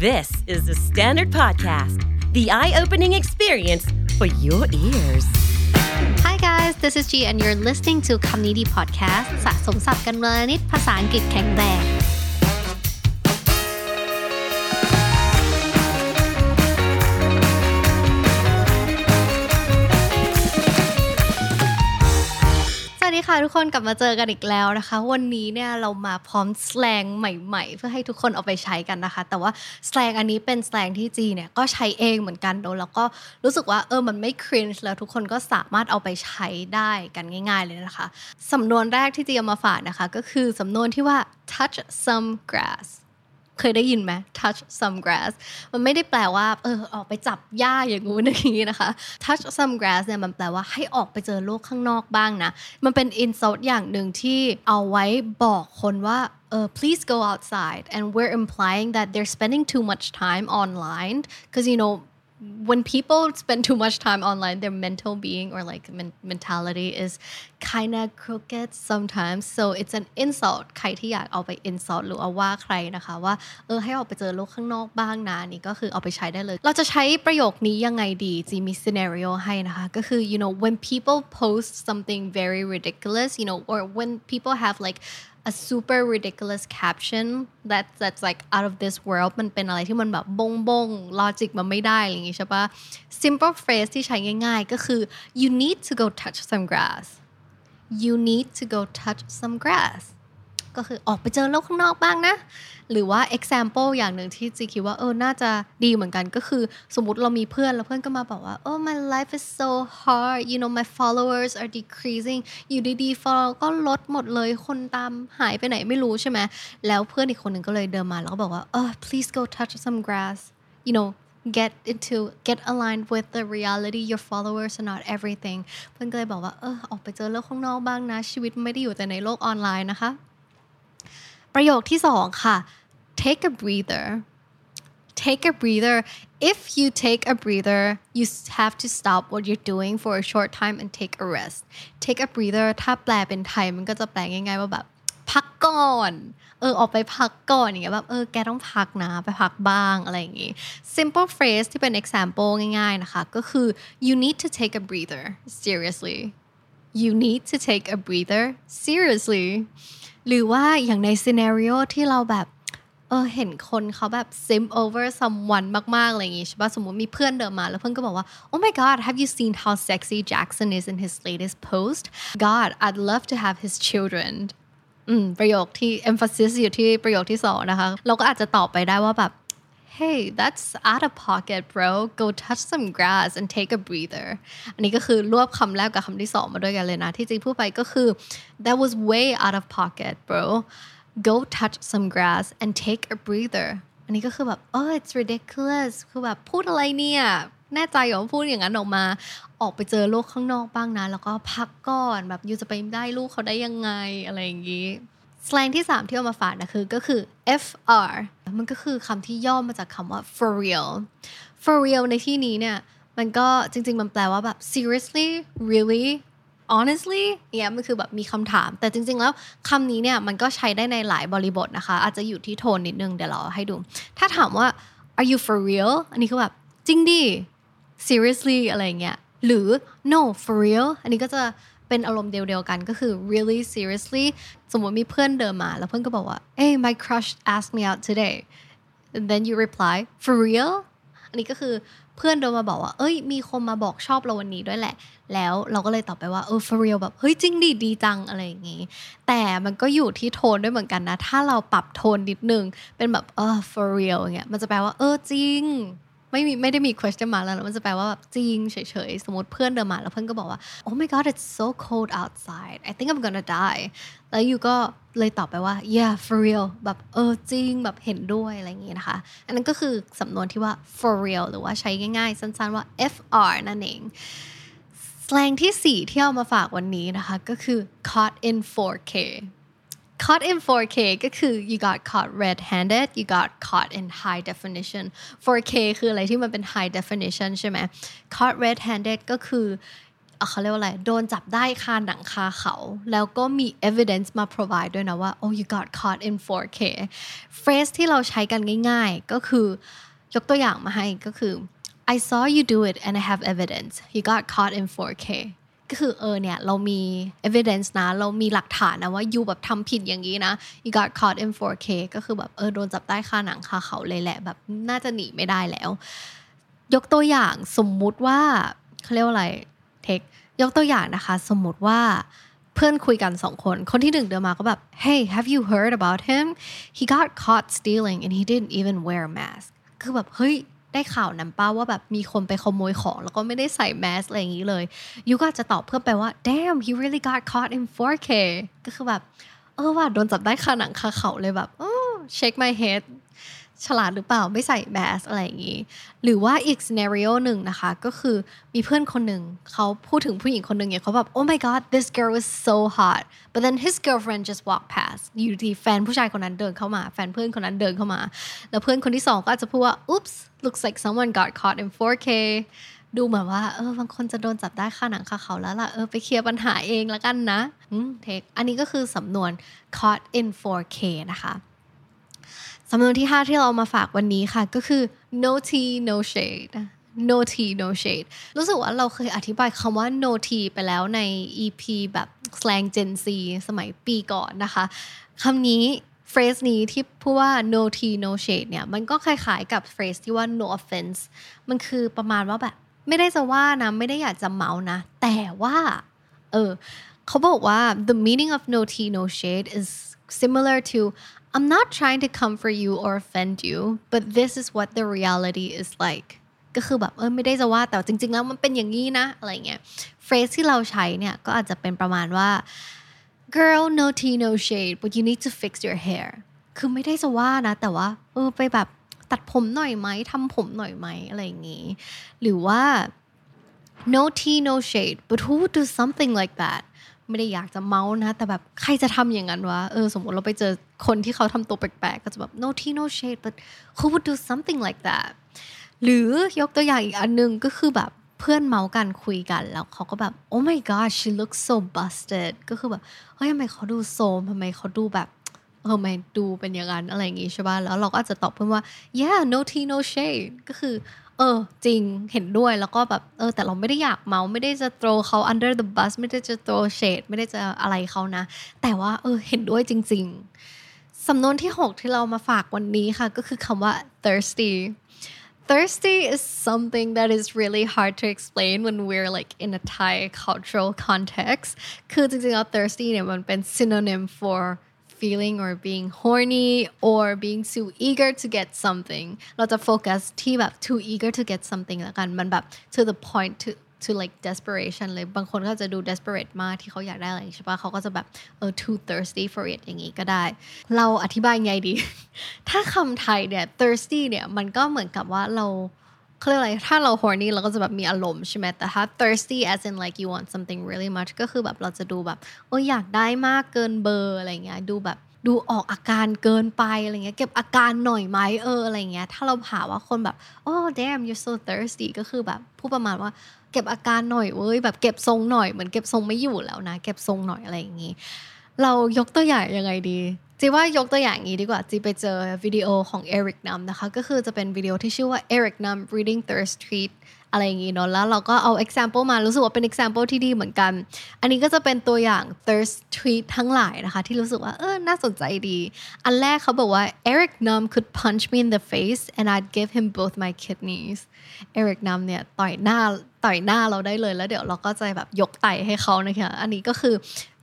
This is the Standard Podcast, the eye opening experience for your ears. Hi guys, this is G and you're listening to คำนี้ดี podcast สะสมศัพท์กันวันละนิดภาษาอังกฤษแข็งแรง ดีค่ะทุกคนกลับมาเจอกันอีกแล้วนะคะ วันนี้เนี่ยเรามาพร้อมสแลงใหม่ๆ เพื่อให้ทุกคนเอาไปใช้กันนะคะ แต่ว่าสแลงอันนี้เป็นสแลงที่จีเนี่ยก็ใช้เองเหมือนกันโดยแล้วก็รู้สึกว่าเออมันไม่ครินช์แล้วทุกคนก็สามารถเอาไปใช้ได้กันง่าย ๆเลยนะคะสำนวนแรกที่จีเอามาฝากนะคะ ก็คือสำนวนที่ว่า touch some grass เคยได้ยินไหม touch some grass มันไม่ได้แปลว่า เออออกไปจับหญ้าอย่างงู้นอย่างนี้นะคะ touch some grass เนี่ยมันแปลว่าให้ออกไปเจอโลกข้างนอกบ้างนะ มันเป็น insult อย่างหนึ่งที่เอาไว้บอกคนว่าเออ please go outside and we're implying that they're spending too much time online because you know when people spend too much time online, their mental being or like men- mentality is kind of crooked sometimes. So it's an insult ใครที่อยากเอาไป insult หรือเอาว่าใครนะคะว่าเออให้ออกไปเจอโลกข้างนอกบ้างนะนี่ก็คือเอาไปใช้ได้เลย เราจะใช้ประโยคนี้ยังไงดีจีมี scenario ให้นะคะก็คือ you know when people post something very ridiculous you know or when people have like a super ridiculous caption that that's like out of this world มันเป็นอะไรที่มันแบบบงบงลอจิกมันไม่ได้อะไรอย่างงี้ใช่ปะ simple phrase ที่ใช้ง่ายๆ ก็คือ you need to go touch some grass you need to go touch some grass ก็คือออกไปเจอโลกข้างนอกบ้างนะ หรือว่า example อย่างหนึ่งที่จีคิดว่าเออน่าจะดีเหมือนกันก็คือสมมติเรามีเพื่อนแล้วเพื่อนก็มาบอกว่า oh my life is so hard you know my followers are decreasing อยู่ดีๆ follow ก็ลดหมดเลยคนตามหายไปไหนไม่รู้ใช่ไหมแล้วเพื่อนอีกคนหนึ่งก็เลยเดินมาแล้วก็บอกว่า oh please go touch some grass you know get into get aligned with the reality your followers are not everything เพื่อนก็เลยบอกว่าเออออกไปเจอโลกข้างนอกบ้างนะ ชีวิตไม่ได้อยู่แต่ในโลกออนไลน์นะคะ ประโยคที่สองค่ะ take a breather take a breather if you take a breather you have to stop what you're doing for a short time and take a rest take a breather ถ้าแปลเป็นไทยมันก็จะแปลง่ายๆว่าแบบพักก่อน เออ ออกไปพักก่อนอย่างเงี้ยแบบ เออ แกต้องพักนะ ไปพักบ้างอะไรอย่างงี้ simple phrase ที่เป็น example ง่ายๆนะคะ ก็คือ you need to take a breather seriously you need to take a breather seriously หรือว่าอย่างในซีเนรีโอที่เราแบบเออเห็นคนเขาแบบ sim over someone มาก ๆ อะไรอย่างงี้ใช่ปะสมมติมีเพื่อนเดินมา แล้วเพื่อนก็บอกว่า oh my god have you seen how sexy Jackson is in his latest post god I'd love to have his children อืมประโยคที่ emphasis อยู่ที่ประโยคที่สองนะคะ เราก็อาจจะตอบไปได้ว่าแบบ hey that's out of pocket bro go touch some grass and take a breather อันนี้ก็คือรวบคำแรกกับคำที่สองมาด้วยกันเลยนะ ที่จริงพูดไปก็คือ that was way out of pocket bro go touch some grass and take a breather อันนี้ก็คือแบบ oh it's ridiculous คือแบบพูดอะไรเนี่ยแน่ใจเหรอพูดอย่างนั้นออกมา ออกไปเจอโลกข้างนอกบ้างนะ แล้วก็พักก่อนแบบยูจะไปได้ลูกเขาได้ยังไงอะไรอย่างนี้ สแลงที่ 3 ที่เอามาฝากนะคือก็คือ FR มันก็คือคำที่ย่อมาจากคำว่า for real for real ในที่นี้เนี่ย มันก็จริง ๆ มันแปลว่าแบบ seriously really honestly เนี่ยมันคือแบบมีคำถาม แต่จริง ๆ แล้วคำนี้เนี่ย มันก็ใช้ได้ในหลายบริบทนะคะ อาจจะอยู่ที่โทนนิดนึงเดี๋ยวเราให้ดู ถ้าถามว่า are you for real อันนี้คือแบบ จริงดิ seriously อะไรเงี้ยหรือ no for real อันนี้ก็จะ เป็นอารมณ์เดียวกันก็คือ really seriously สมมติมีเพื่อนเดินมา แล้วเพื่อนก็บอกว่า hey my crush asked me out today and then you reply for real อันนี้ก็คือเพื่อนเดินมาบอกว่า เอ้ย มีคนมาบอกชอบเราวันนี้ด้วยแหละ แล้วเราก็เลยตอบไปว่าเออ for real แบบ เฮ้ย จริงดิดีจังอะไรอย่างงี้ แต่มันก็อยู่ที่โทนด้วยเหมือนกันนะ ถ้าเราปรับโทนนิดนึง เป็นแบบเออ for real อย่างเงี้ย มันจะแปลว่า เออ จริง ไม่มีไม่ได้มี question มาแล้วมันจะแปลว่าแบบจริงเฉยๆ สมมติเพื่อนเดินมาแล้วเพื่อนก็บอกว่า oh my god it's so cold outside I think I'm gonna die แล้วยูก็เลยตอบไปว่า yeah for real แบบเออจริงแบบเห็นด้วยอะไรอย่างงี้นะคะ อันนั้นก็คือสำนวนที่ว่า for real หรือว่าใช้ง่ายๆ สั้นๆว่า fr นั่นเองสลงที่ 4 ที่เอามาฝากวันนี้นะคะ ก็คือ caught in 4K caught in 4K ก็คือ you got caught red-handed you got caught in high definition 4K คืออะไรที่มันเป็น high definition ใช่ไหม caught red-handed ก็คือเขาเรียกว่าอะไร โดนจับได้คาหนังคาเขา แล้วก็มี evidence มา provide ด้วยนะว่า oh you got caught in 4K phrase ที่เราใช้กันง่าย ๆ ก็คือยกตัวอย่างมาให้ก็คือ I saw you do it and I have evidence you got caught in 4K ก็คือเออเนี่ยเรามี evidence นะ เรามีหลักฐานนะว่ายูแบบทำผิดอย่างนี้นะ you got caught in 4K ก็คือแบบเออโดนจับได้คาหนังคาเขาเลยแหละ แบบน่าจะหนีไม่ได้แล้ว ยกตัวอย่างสมมุติว่าเขาเรียกว่าอะไรเทคยกตัวอย่างนะคะ สมมุติว่าเพื่อนคุยกันสองคน คนที่หนึ่งเดินมาก็แบบ hey have you heard about him he got caught stealing and he didn't even wear a mask คือแบบเฮ้ย ได้ข่าวนั้นป้าว่าแบบมีคนไปขโมยของ แล้วก็ไม่ได้ใส่แมสอะไรอย่างนี้เลยยูก็จะตอบเพื่อไปว่า damn he really got caught in 4K ก็คือแบบ เออว่าโดนจับได้คาหนังคาเขาเลยแบบ oh shake my head ฉลาดหรือเปล่าไม่ใส่แมสอะไรอย่างนี้ หรือว่าอีก scenario หนึ่งนะคะ ก็คือมีเพื่อนคนหนึ่งเขาพูดถึงผู้หญิงคนหนึ่งเนี่ยเขาแบบ oh my god this girl is so hot but then his girlfriend just walked past อยู่ดีแฟนผู้ชายคนนั้นเดินเข้ามาแฟนเพื่อนคนนั้นเดินเข้ามา แล้วเพื่อนคนที่สองก็อาจจะพูดว่า oops looks like someone got caught in 4K ดูเหมือนว่าเออบางคนจะโดนจับได้ค่าหนังค่าเขาแล้วล่ะเออไปเคลียร์ปัญหาเองแล้วกันนะเทคอันนี้ก็คือสำนวน caught in 4K นะคะ สำนวนที่ 5 ที่เรามาฝากวันนี้ค่ะ ก็คือ no tea no shade no tea no shade รู้สึกว่าเราเคยอธิบายคำว่า no tea ไปแล้วใน EP แบบ slang Gen Z สมัยปีก่อนนะคะคำนี้เฟร e นี้ที่พูดว่า no tea no shade เนี่ยมันก็คล้ายๆกับเฟร e ที่ว่า no offense มันคือประมาณว่าแบบ ไม่ได้จะว่านะ ไม่ได้อยากจะเมานะ แต่ว่า เออเขาบอกว่า the meaning of no tea no shade is similar to I'm not trying to comfort you or offend you but this is what the reality is like ก็คือแบบเออไม่ได้จะว่าแต่จริง ๆ แล้วมันเป็นอย่างนี้นะอะไรเงี้ยเฟร e ที่เราใช้เนี่ยก็อาจจะเป็นประมาณว่า girl no tea no shade but you need to fix your hair คือไม่ได้จะว่านะ แต่ว่าเออไปแบบตัดผมหน่อยไหมทำผมหน่อยไหมอะไรอย่างงี้ หรือว่า no tea no shade but who would do something like that ไม่ได้อยากจะเมาส์นะ แต่แบบใครจะทำอย่างนั้นวะเออสมมติเราไปเจอคนที่เขาทำตัวแปลกๆก็จะแบบ no tea no shade but who would do something like that หรือยกตัวอย่างอีกอันนึงก็คือแบบเพื่อนเมาส์กันคุยกันแล้วเขาก็แบบ oh my god she looks so busted ก็คือแบบเฮ้ยทำไมเขาดูโซมทำไมเขาดูแบบเออไม่ดูเป็นอย่างนั้นอะไรอย่างงี้ใช่ป่ะแล้วเราก็อาจจะตอบเพื่อนว่า yeah no tea no shade ก็คือ เออ จริงเห็นด้วยแล้วก็แบบเออ แต่เราไม่ได้อยากเมาไม่ได้จะ throw เขา under the bus ไม่ได้จะ throw shade ไม่ได้จะอะไรเขานะ แต่ว่า เออ เห็นด้วยจริง ๆ สำนวนที่ 6 ที่เรามาฝากวันนี้ค่ะ ก็คือคำว่า thirsty thirsty is something that is really hard to explain when we're like in a Thai cultural context คือจริงๆแล้ว thirsty เนี่ยมันเป็น synonym for feeling or being horny or being too eager to get something เราจะโฟกัสที่แบบ too eager to get something แล้วกัน มันแบบ to the point to to like desperation เลย บางคนก็จะดู desperate มากที่เขาอยากได้อะไรใช่ปะเขาก็จะแบบเออ too thirsty for it อย่างงี้ก็ได้ เราอธิบายไงดี ถ้าคำไทยเนี่ย thirsty เนี่ย มันก็เหมือนกับว่าเรา เขาเรียกอะไรถ้าเรา horny เราก็จะแบบมีอารมณ์ใช่ไหมแต่ถ้า thirsty as in like you want something really much ก็คือแบบเราจะดูแบบโอ้อยากได้มากเกินเบอร์อะไรเงี้ยดูแบบดูออกอาการเกินไปอะไรเงี้ยเก็บอาการหน่อยไหมเอออะไรเงี้ยถ้าเราหาว่าคนแบบโอ้ damn you're so thirsty ก็คือแบบพูดประมาณว่าเก็บอาการหน่อยเว้ยแบบเก็บทรงหน่อยเหมือนเก็บทรงไม่อยู่แล้วนะ เก็บทรงหน่อยอะไรอย่างงี้เรายกตัวอย่างยังไงดี จีว่ายกตัวอย่างนี้ดีกว่าจีไปเจอวิดีโอของเอริกนัมนะคะ ก็คือจะเป็นวิดีโอที่ชื่อว่า Eric Num reading thirst treat อะไรอย่างงี้เนาะแล้วเราก็เอา example มารู้สึกว่าเป็น example ที่ดีเหมือนกัน อันนี้ก็จะเป็นตัวอย่าง thirst treat ทั้งหลายนะคะ ที่รู้สึกว่าเออน่าสนใจดี อันแรกเขาบอกว่า Eric Num could punch me in the face and I'd give him both my kidneys Eric Num เนี่ยต่อยหน้าต่อยหน้าเราได้เลยแล้วเดี๋ยวเราก็จะแบบยกไตให้เขานะคะ อันนี้ก็คือ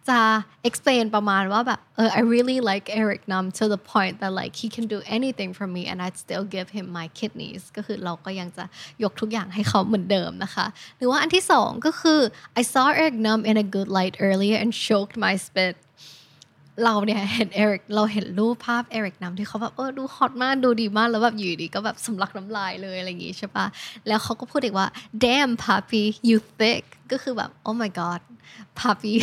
จะ explain ประมาณว่าแบบเออ I really like Eric Nam to the point that like he can do anything for me and I'd still give him my kidneys ก็คือเราก็ยังจะยกทุกอย่างให้เขาเหมือนเดิมนะคะ หรือว่าอันที่สองก็คือ I saw Eric Nam in a good light earlier and choked my spit เราเนี่ยเห็นเอริกเราเห็นรูปภาพเอริกนำที่เขาแบบเออดูฮอตมากดูดีมากแล้วแบบอยู่ดีก็แบบสำลักน้ำลายเลยอะไรอย่างงี้ใช่ปะแล้วเขาก็พูดอีกว่า damn puppy you thick ก็คือแบบ oh my god puppy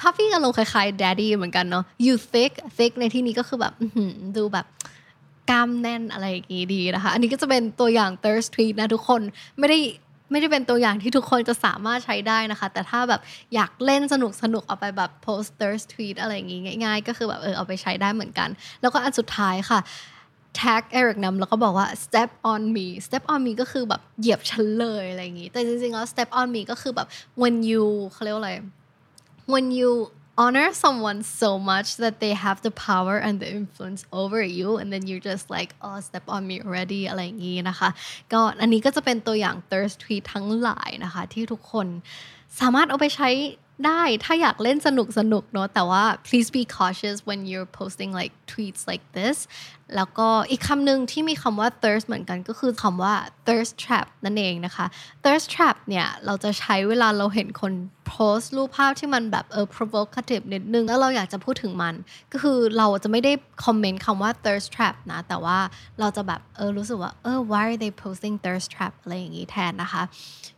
puppy อารมณ์คล้ายๆ daddy เหมือนกันเนาะ you thick thick ในที่นี้ก็คือแบบดูแบบกล้ามแน่นอะไรอย่างงี้ดีนะคะ อันนี้ก็จะเป็นตัวอย่าง thirst tweet นะทุกคนไม่ได้ ไม่ได้เป็นตัวอย่างที่ทุกคนจะสามารถใช้ได้นะคะ แต่ถ้าแบบอยากเล่นสนุกสนุกเอาไปแบบ post thirst tweet อะไรอย่างงี้ง่ายๆ ก็คือแบบเออเอาไปใช้ได้เหมือนกัน แล้วก็อันสุดท้ายค่ะ tag Eric นำแล้วก็บอกว่า step on me step on me ก็คือแบบเหยียบฉันเลยอะไรอย่างงี้ แต่จริงๆแล้ว step on me ก็คือแบบ when you เขาเรียกว่าอะไร when you honor someone so much that they have the power and the influence over you and then you're just like oh step on me already อะไรอย่างงี้นะคะ ก็อันนี้ก็จะเป็นตัวอย่าง thirst tweet ทั้งหลายนะคะ ที่ทุกคนสามารถเอาไปใช้ได้ถ้าอยากเล่นสนุกสนุกเนาะแต่ว่า please be cautious when you're posting like tweets like this แล้วก็อีกคำหนึ่งที่มีคำว่า thirst เหมือนกันก็คือคำว่า thirst trap นั่นเองนะคะ thirst trap เนี่ย เราจะใช้เวลาเราเห็นคน โพสต์รูปภาพที่มันแบบเออ provocative นิดนึง แล้วเราอยากจะพูดถึงมัน ก็คือเราจะไม่ได้คอมเมนต์คำว่า thirst trap นะ แต่ว่าเราจะแบบเออรู้สึกว่าเออ why are they posting thirst trap อะไรอย่างนี้แทนนะคะ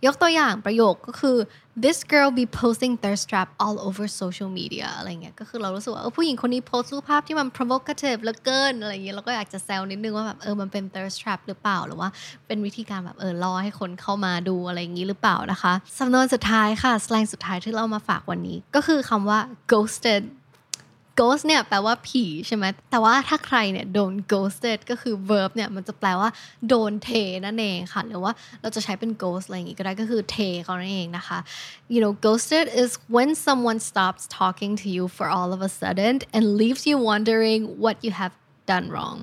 ยกตัวอย่างประโยคก็คือ this girl be posting thirst trap all over social media อะไรเงี้ยก็คือเรารู้สึกว่าเออผู้หญิงคนนี้โพสต์รูปภาพที่มัน provocative เหลือเกินอะไรอย่างเงี้ยเราก็อยากจะแซวนิดนึงว่าแบบเออมันเป็น thirst trap หรือเปล่าหรือว่าเป็นวิธีการแบบเออรอให้คนเข้ามาดูอะไรอย่างงี้หรือเปล่านะคะสำนวนสุดท้ายค่ะสแลงสุดท้ายที่เรามาฝากวันนี้ ก็คือคำว่า ghosted ghost เนี่ยแปลว่าผีใช่ไหม แต่ว่าถ้าใครเนี่ยโดน ghosted ก็คือ verb เนี่ยมันจะแปลว่าโดนเทนั่นเองค่ะ หรือว่าเราจะใช้เป็น ghost อะไรอย่างงี้ก็ได้ก็คือเทเขานั่นเองนะคะ you know ghosted is when someone stops talking to you for all of a sudden and leaves you wondering what you have done wrong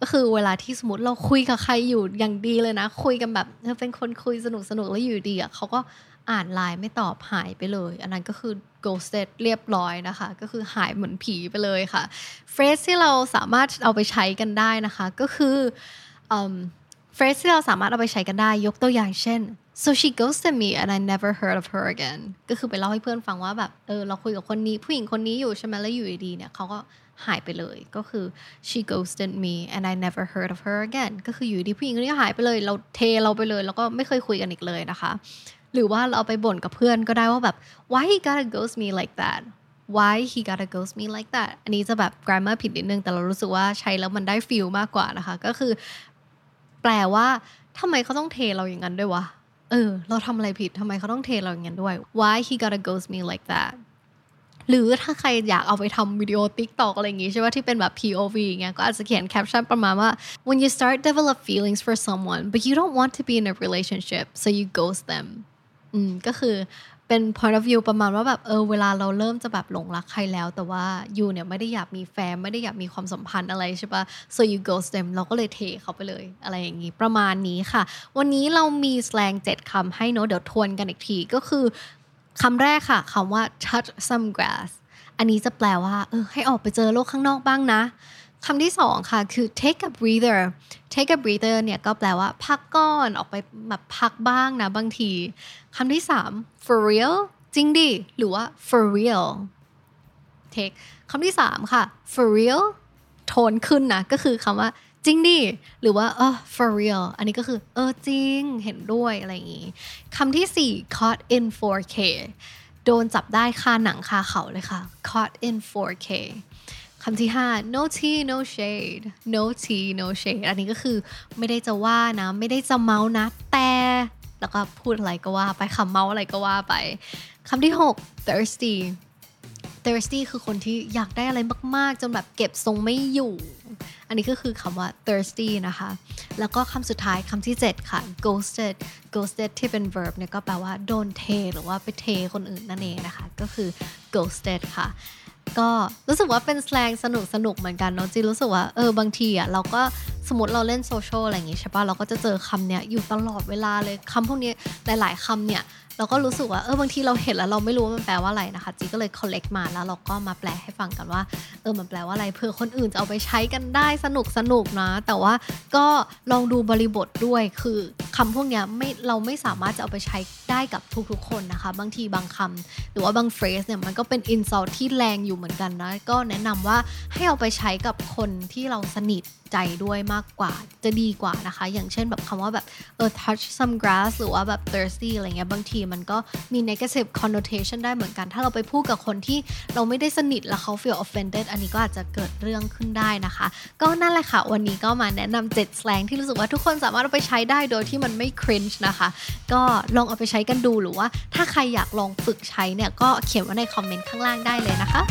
ก็คือเวลาที่สมมติเราคุยกับใครอยู่อย่างดีเลยนะ คุยกันแบบเธอเป็นคนคุยสนุกสนุกแล้วอยู่ดีอะเขาก็ อ่านไลน์ไม่ตอบหายไปเลย อันนั้นก็คือ ghosted เรียบร้อยนะคะ ก็คือหายเหมือนผีไปเลยค่ะเฟร e ที่เราสามารถเอาไปใช้กันได้นะคะ ก็คือเฟร e ที่เราสามารถเอาไปใช้กันได้ยกตัวอย่างเช่น so she ghosted me and I never heard of her again ก็คือไปเล่าให้เพื่อนฟังว่าแบบเออเราคุยกับคนนี้ผู้หญิงคนนี้อยู่ใช่ไหมแล้วอยู่ดีๆเนี่ยเขาก็หายไปเลยก็คือ she ghosted me and I never heard of her again ก็คืออยู่ดีผู้หญิงคนนี้หายไปเลย เราเทเราไปเลย แล้วก็ไม่เคยคุยกันอีกเลยนะคะ หรือว่าเราไปบ่นกับเพื่อนก็ได้ว่าแบบ why he gotta ghost me like that why he gotta ghost me like that อันนี้จะแบบ grammar ผิดนิดนึง แต่เรารู้สึกว่าใช้แล้วมันได้ feel มากกว่านะคะ ก็คือ แปลว่าทำไมเขาต้องเทเราอย่างนั้นด้วยวะ เออ เราทำอะไรผิดทำไมเขาต้องเทเราอย่างนั้นด้วย why he gotta ghost me like that หรือถ้าใครอยากเอาไปทำวิดีโอ TikTok อะไรอย่างงี้ใช่ไหมที่เป็นแบบ POV เงี้ยก็อาจจะเขียนแคปชั่นประมาณว่า when you start develop feelings for someone but you don't want to be in a relationship so you ghost them อืมก็คือเป็น point of view ประมาณว่าแบบเออเวลาเราเริ่มจะแบบหลงรักใครแล้ว แต่ว่า you เนี่ยไม่ได้อยากมีแฟนไม่ได้อยากมีความสัมพันธ์อะไรใช่ปะ so you ghost them เราก็เลยเทเขาไปเลยอะไรอย่างนี้ประมาณนี้ค่ะ วันนี้เรามีสแลง7คำให้เนอะเดี๋ยวทวนกันอีกทีก็คือคำแรกค่ะคำว่า touch some grass อันนี้จะแปลว่าเออให้ออกไปเจอโลกข้างนอกบ้างนะ คำที่สองค่ะคือ take a breather take a breather เนี่ยก็แปลว่าพักก่อนออกไปแบบพักบ้างนะบางทีคำที่สาม for real จริงดิ หรือว่า for real take คำที่สามค่ะ for real โทนขึ้นนะก็คือคำว่าจริงดิ หรือว่าเออ for real อันนี้ก็คือ เออจริง เห็นด้วยอะไรอย่างงี้คำที่สี่ caught in 4K โดนจับได้คาหนังคาเขาเลยค่ะ caught in 4K คำที่ 5 no tea no shade no tea no shade อันนี้ก็คือไม่ได้จะว่านะ ไม่ได้จะเมานะ แต่แล้วก็พูดอะไรก็ว่าไปคำเมาอะไรก็ว่าไปคำที่ 6 thirsty thirsty คือคนที่อยากได้อะไรมาก ๆ จนแบบเก็บทรงไม่อยู่ อันนี้ก็คือคำว่า thirsty นะคะ แล้วก็คำสุดท้ายคำที่ 7 ค่ะ ghosted ghosted ที่เป็น verb เนี่ยก็แปลว่าโดนเท หรือว่าไปเทคนอื่นนั่นเองนะคะ ก็คือ ghosted ค่ะ ก็รู้สึกว่าเป็นสลงสนุกสนุกเหมือนกันเนาะจีรู้สึกว่าเออบางทีอะเราก็ สมมติเราเล่นโซเชียลอะไรอย่างงี้ใช่ปะเราก็จะเจอคำเนี้ยอยู่ตลอดเวลาเลยคำพวกนี้หลาย ๆคำเนี่ยเราก็รู้สึกว่าเออบางทีเราเห็นแล้วเราไม่รู้ว่ามันแปลว่าอะไรนะคะจีก็เลย collect มาแล้วเราก็มาแปลให้ฟังกันว่าเออมันแปลว่าอะไรเผื่อคนอื่นจะเอาไปใช้กันได้สนุกสนุกนะ แต่ว่าก็ลองดูบริบทด้วยคือคำพวกเนี้ยไม่เราไม่สามารถจะเอาไปใช้ได้กับทุกๆ คนนะคะ บางทีบางคำหรือว่าบาง phrase เนี่ยมันก็เป็น insult ที่แรงอยู่เหมือนกันนะก็แนะนำว่าให้เอาไปใช้กับคนที่เราสนิทใจด้วยมากากกว่าจะดีกว่านะคะ อย่างเช่นแบบคำว่าแบบเออ touch some grass หรือว่าแบบ thirsty อะไรเงี้ยบางทีมันก็มี negative connotation ได้เหมือนกัน ถ้าเราไปพูดกับคนที่เราไม่ได้สนิทแล้วเขา feel offended อันนี้ก็อาจจะเกิดเรื่องขึ้นได้นะคะ ก็นั่นแหละค่ะ วันนี้ก็มาแนะนำ7 slang ที่รู้สึกว่าทุกคนสามารถเอาไปใช้ได้โดยที่มันไม่ cringe นะคะ ก็ลองเอาไปใช้กันดูหรือว่า ถ้าใครอยากลองฝึกใช้เนี่ยก็เขียนไว้ในคอมเมนต์ข้างล่างได้เลยนะคะ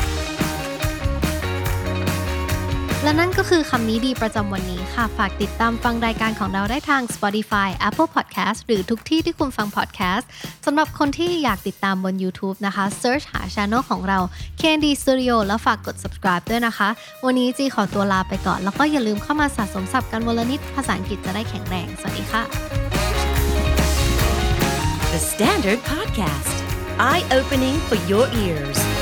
และนั่นก็คือคำนี้ดีประจำวันนี้ค่ะ ฝากติดตามฟังรายการของเราได้ทาง Spotify Apple Podcast หรือทุกที่ที่คุณฟัง podcast สำหรับคนที่อยากติดตามบน YouTube นะคะ search หา channel ของเรา Candy Studio แล้วฝากกด subscribe ด้วยนะคะ วันนี้จีขอตัวลาไปก่อน แล้วก็อย่าลืมเข้ามาสะสมศัพท์กันวันลนิดภาษาอังกฤษจะได้แข็งแรง สวัสดีค่ะ The Standard Podcast, eye opening for your ears.